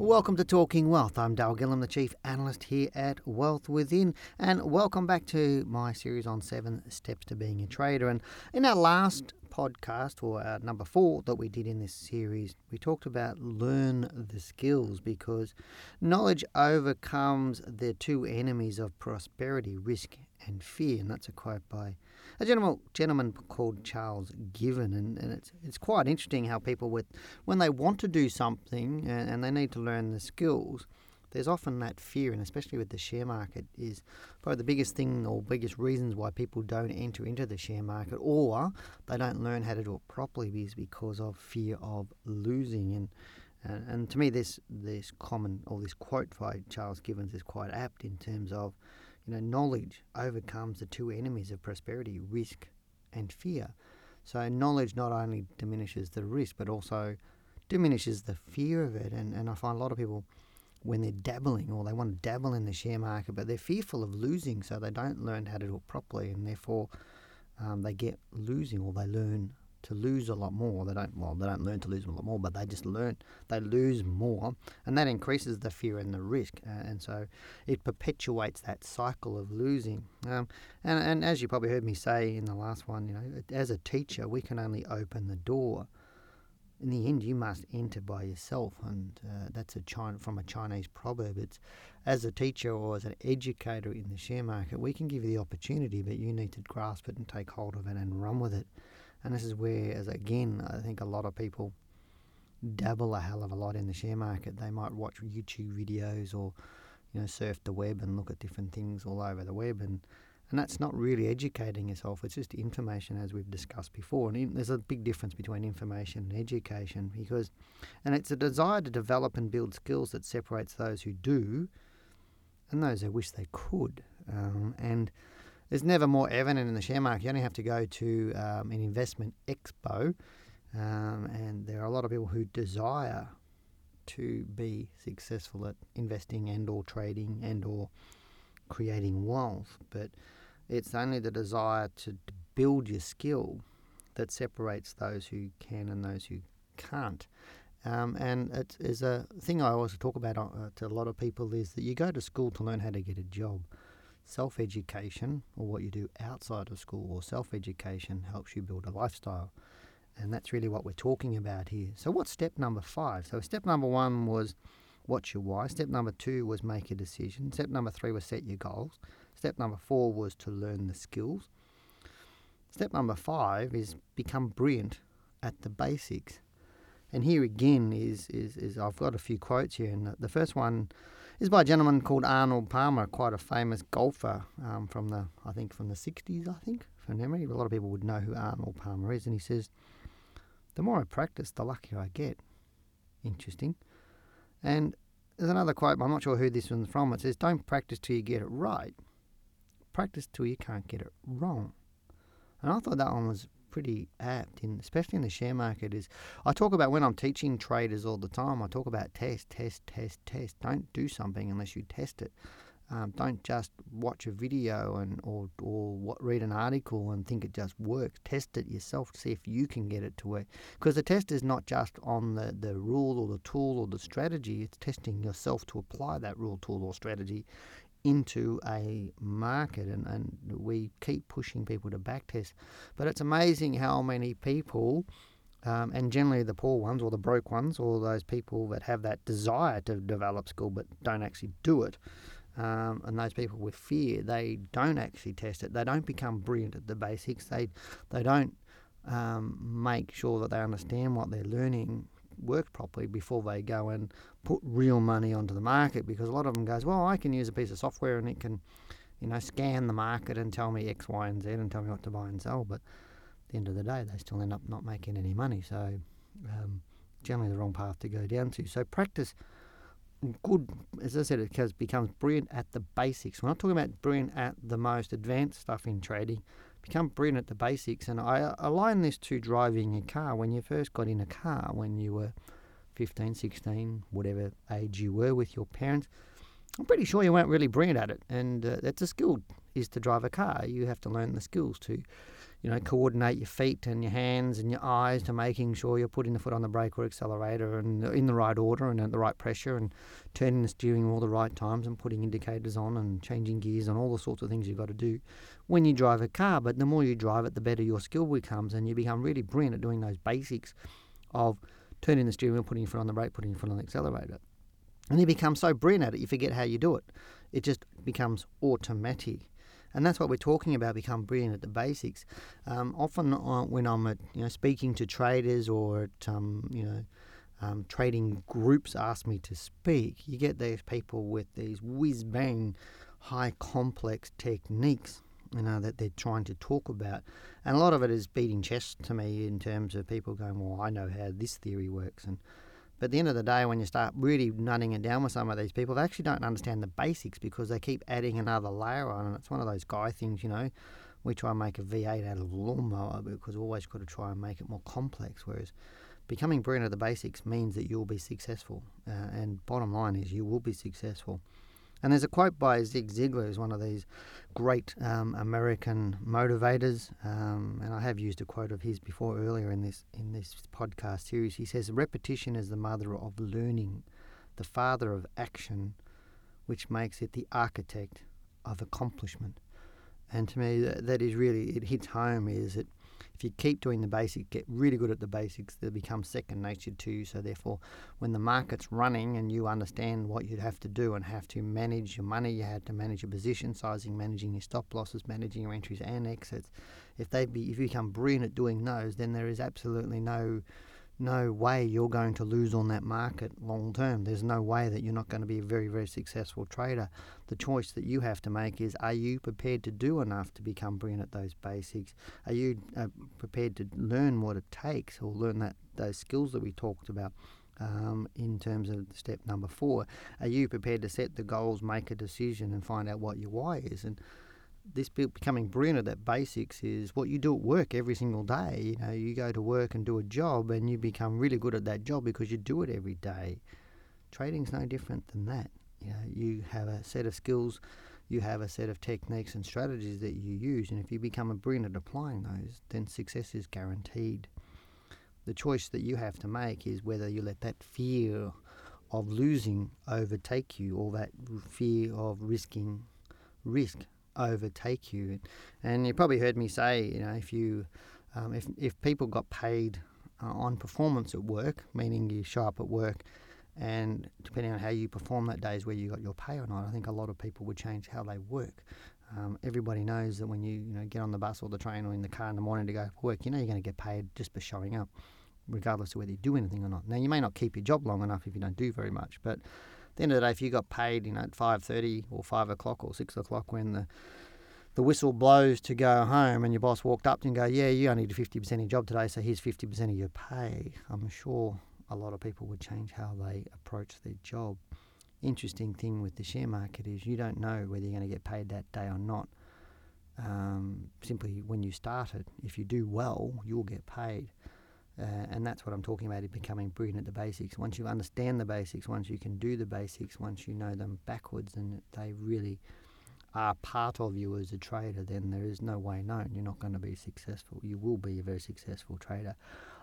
Welcome to Talking Wealth. I'm Dale Gillham, the Chief Analyst here at Wealth Within, and welcome back to my series on seven steps to being a trader. And in our last podcast, or our number four that we did in this series, we talked about learn the skills because knowledge overcomes the two enemies of prosperity, risk and fear. And that's a quote by a gentleman, gentleman called Charles Given. And, and it's, it's quite interesting how people, with when they want to do something and, and they need to learn the skills, there's often that fear, and especially with the share market, is probably the biggest thing or biggest reasons why people don't enter into the share market or they don't learn how to do it properly is because of fear of losing. And and, and to me, this this common or this quote by Charles Givens is quite apt in terms of you know, knowledge overcomes the two enemies of prosperity, risk and fear. So knowledge not only diminishes the risk, but also diminishes the fear of it. And, and I find a lot of people, when they're dabbling or they want to dabble in the share market, but they're fearful of losing, so they don't learn how to do it properly, and therefore um, they get losing or they learn to lose a lot more. They don't well, they don't learn to lose a lot more, but they just learn they lose more, and that increases the fear and the risk, uh, and so it perpetuates that cycle of losing. Um, and and as you probably heard me say in the last one, you know, as a teacher, we can only open the door. In the end, you must enter by yourself, and uh, that's a China, from a Chinese proverb. It's as a teacher or as an educator in the share market, we can give you the opportunity, but you need to grasp it and take hold of it and run with it. And this is where, as again, I think a lot of people dabble a hell of a lot in the share market. They might watch YouTube videos or, you know, surf the web and look at different things all over the web, and and that's not really educating yourself. It's just information, as we've discussed before. And in, there's a big difference between information and education because, and it's a desire to develop and build skills that separates those who do, and those who wish they could. Um, and there's never more evident in the share market. You only have to go to um, an investment expo, um, and there are a lot of people who desire to be successful at investing and or trading and or creating wealth, but it's only the desire to, build your skill that separates those who can and those who can't. Um, and it is a thing I always talk about uh, to a lot of people is that you go to school to learn how to get a job self education, or what you do outside of school, or self education helps you build a lifestyle. And that's really what we're talking about here. So, what's step number five? So, step number one was what's your why. Step number two was make a decision. Step number three was set your goals. Step number four was to learn the skills. Step number five is become brilliant at the basics. And here again is, is, is I've got a few quotes here. And the first one is by a gentleman called Arnold Palmer, quite a famous golfer um, from the, I think, from the 60s, I think, from memory. A lot of people would know who Arnold Palmer is. And he says, the more I practice, the luckier I get. Interesting. And there's another quote, I'm not sure who this one's from. It says, don't practice till you get it right. Practice till you can't get it wrong. And I thought that one was pretty apt, in, especially in the share market. Is I talk about when I'm teaching traders all the time. I talk about test, test, test, test. Don't do something unless you test it. Um, don't just watch a video and or or what, read an article and think it just works. Test it yourself to see if you can get it to work. Because the test is not just on the, the rule or the tool or the strategy. It's testing yourself to apply that rule, tool, or strategy into a market and, and we keep pushing people to backtest. But it's amazing how many people, um, and generally the poor ones or the broke ones, or those people that have that desire to develop skill but don't actually do it, um, and those people with fear, they don't actually test it. They don't become brilliant at the basics. They, they don't um, make sure that they understand what they're learning work properly before they go and put real money onto the market because a lot of them goes, well, I can use a piece of software and it can, you know, scan the market and tell me X, Y, and Z and tell me what to buy and sell. But at the end of the day, they still end up not making any money. So um, generally the wrong path to go down to. So practice good, as I said, it becomes, becomes brilliant at the basics. We're not talking about brilliant at the most advanced stuff in trading. Become brilliant at the basics. And I align this to driving a car. When you first got in a car, when you were 15, 16, whatever age you were with your parents, I'm pretty sure you weren't really brilliant at it. And uh, that's a skill, is to drive a car. You have to learn the skills to you know, coordinate your feet and your hands and your eyes to making sure you're putting the foot on the brake or accelerator and in the right order and at the right pressure and turning the steering all the right times and putting indicators on and changing gears and all the sorts of things you've got to do when you drive a car. But the more you drive it, the better your skill becomes and you become really brilliant at doing those basics of turning the steering wheel, putting your foot on the brake, putting your foot on the accelerator. And you become so brilliant at it, you forget how you do it. It just becomes automatic and that's what we're talking about. Become brilliant at the basics. Um, often, uh, when I'm at, you know speaking to traders or at um, you know um, trading groups ask me to speak, you get these people with these whiz bang, high complex techniques. You know that they're trying to talk about, and a lot of it is beating chest to me in terms of people going, "Well, I know how this theory works," and but at the end of the day, when you start really nutting it down with some of these people, they actually don't understand the basics because they keep adding another layer on. And it's one of those guy things, you know. We try and make a V8 out of a lawnmower because we've always got to try and make it more complex. Whereas becoming brilliant at the basics means that you'll be successful. Uh, and bottom line is you will be successful. And there's a quote by Zig Ziglar, who's one of these great um, American motivators, um, and I have used a quote of his before earlier in this in this podcast series. He says, "Repetition is the mother of learning, the father of action, which makes it the architect of accomplishment." And to me, that, that is really it hits home. Is that if you keep doing the basics, get really good at the basics, they'll become second nature to you. So therefore, when the market's running and you understand what you'd have to do and have to manage your money, you have to manage your position sizing, managing your stop losses, managing your entries and exits. If they be if you become brilliant at doing those, then there is absolutely no no way you're going to lose on that market long term. There's no way that you're not going to be a very, very successful trader. The choice that you have to make is are you prepared to do enough to become brilliant at those basics? Are you uh, prepared to learn what it takes or learn that those skills that we talked about? Um, in terms of step number four, are you prepared to set the goals, make a decision, and find out what your why is? And this becoming brilliant at that basics is what you do at work every single day. You know, you go to work and do a job, and you become really good at that job because you do it every day. Trading's no different than that. You know, you have a set of skills, you have a set of techniques and strategies that you use, and if you become a brilliant at applying those, then success is guaranteed. The choice that you have to make is whether you let that fear of losing overtake you or that fear of risking risk overtake you. And you probably heard me say, you know, if you um, if if people got paid uh, on performance at work, meaning you show up at work, and depending on how you perform that day is where you got your pay or not. I think a lot of people would change how they work. Um, everybody knows that when you you know get on the bus or the train or in the car in the morning to go to work, you know you're going to get paid just for showing up, regardless of whether you do anything or not. Now you may not keep your job long enough if you don't do very much, but the end of the day, if you got paid, you know, at five thirty or five o'clock or six o'clock when the the whistle blows to go home, and your boss walked up to you and go, "Yeah, you only did fifty percent of your job today, so here's fifty percent of your pay." I'm sure a lot of people would change how they approach their job. Interesting thing with the share market is you don't know whether you're going to get paid that day or not. Um, simply when you start it, if you do well, you'll get paid. Uh, and that's what I'm talking about in becoming brilliant at the basics. Once you understand the basics, once you can do the basics, once you know them backwards, and they really are part of you as a trader, then there is no way known you're not going to be successful. You will be a very successful trader.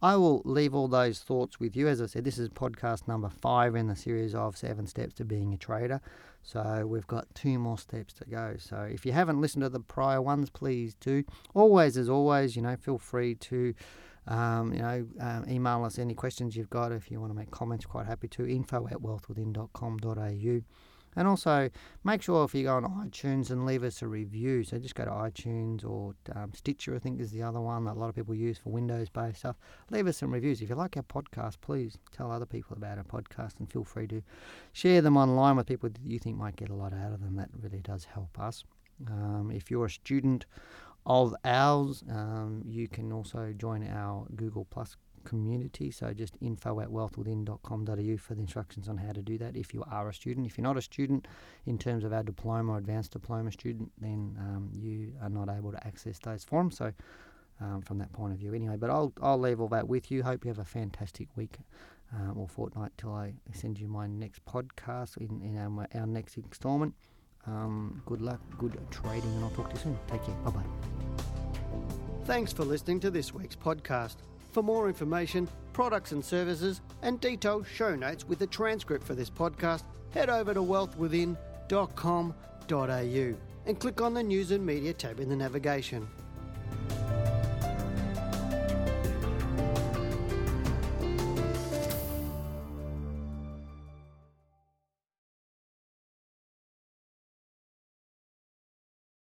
I will leave all those thoughts with you. As I said, this is podcast number five in the series of seven steps to being a trader. So we've got two more steps to go. So if you haven't listened to the prior ones, please do. Always, as always, you know, feel free to um, you know, um, email us any questions you've got. If you want to make comments, quite happy to. Info at wealthwithin.com.au. And also, make sure if you go on iTunes and leave us a review. So just go to iTunes or um, Stitcher, I think is the other one that a lot of people use for Windows based stuff. Leave us some reviews. If you like our podcast, please tell other people about our podcast and feel free to share them online with people that you think might get a lot out of them. That really does help us. Um, if you're a student of ours. Um, you can also join our Google Plus community. So just info at wealthwithin.com.au for the instructions on how to do that if you are a student. If you're not a student, in terms of our diploma or advanced diploma student, then um, you are not able to access those forms. So um, from that point of view, anyway. But I'll I'll leave all that with you. Hope you have a fantastic week um, or fortnight till I send you my next podcast in, in our, our next instalment. Um, good luck, good trading, and I'll talk to you soon. Take care. Bye bye. Thanks for listening to this week's podcast. For more information, products and services, and detailed show notes with a transcript for this podcast, head over to wealthwithin.com.au and click on the News and Media tab in the navigation.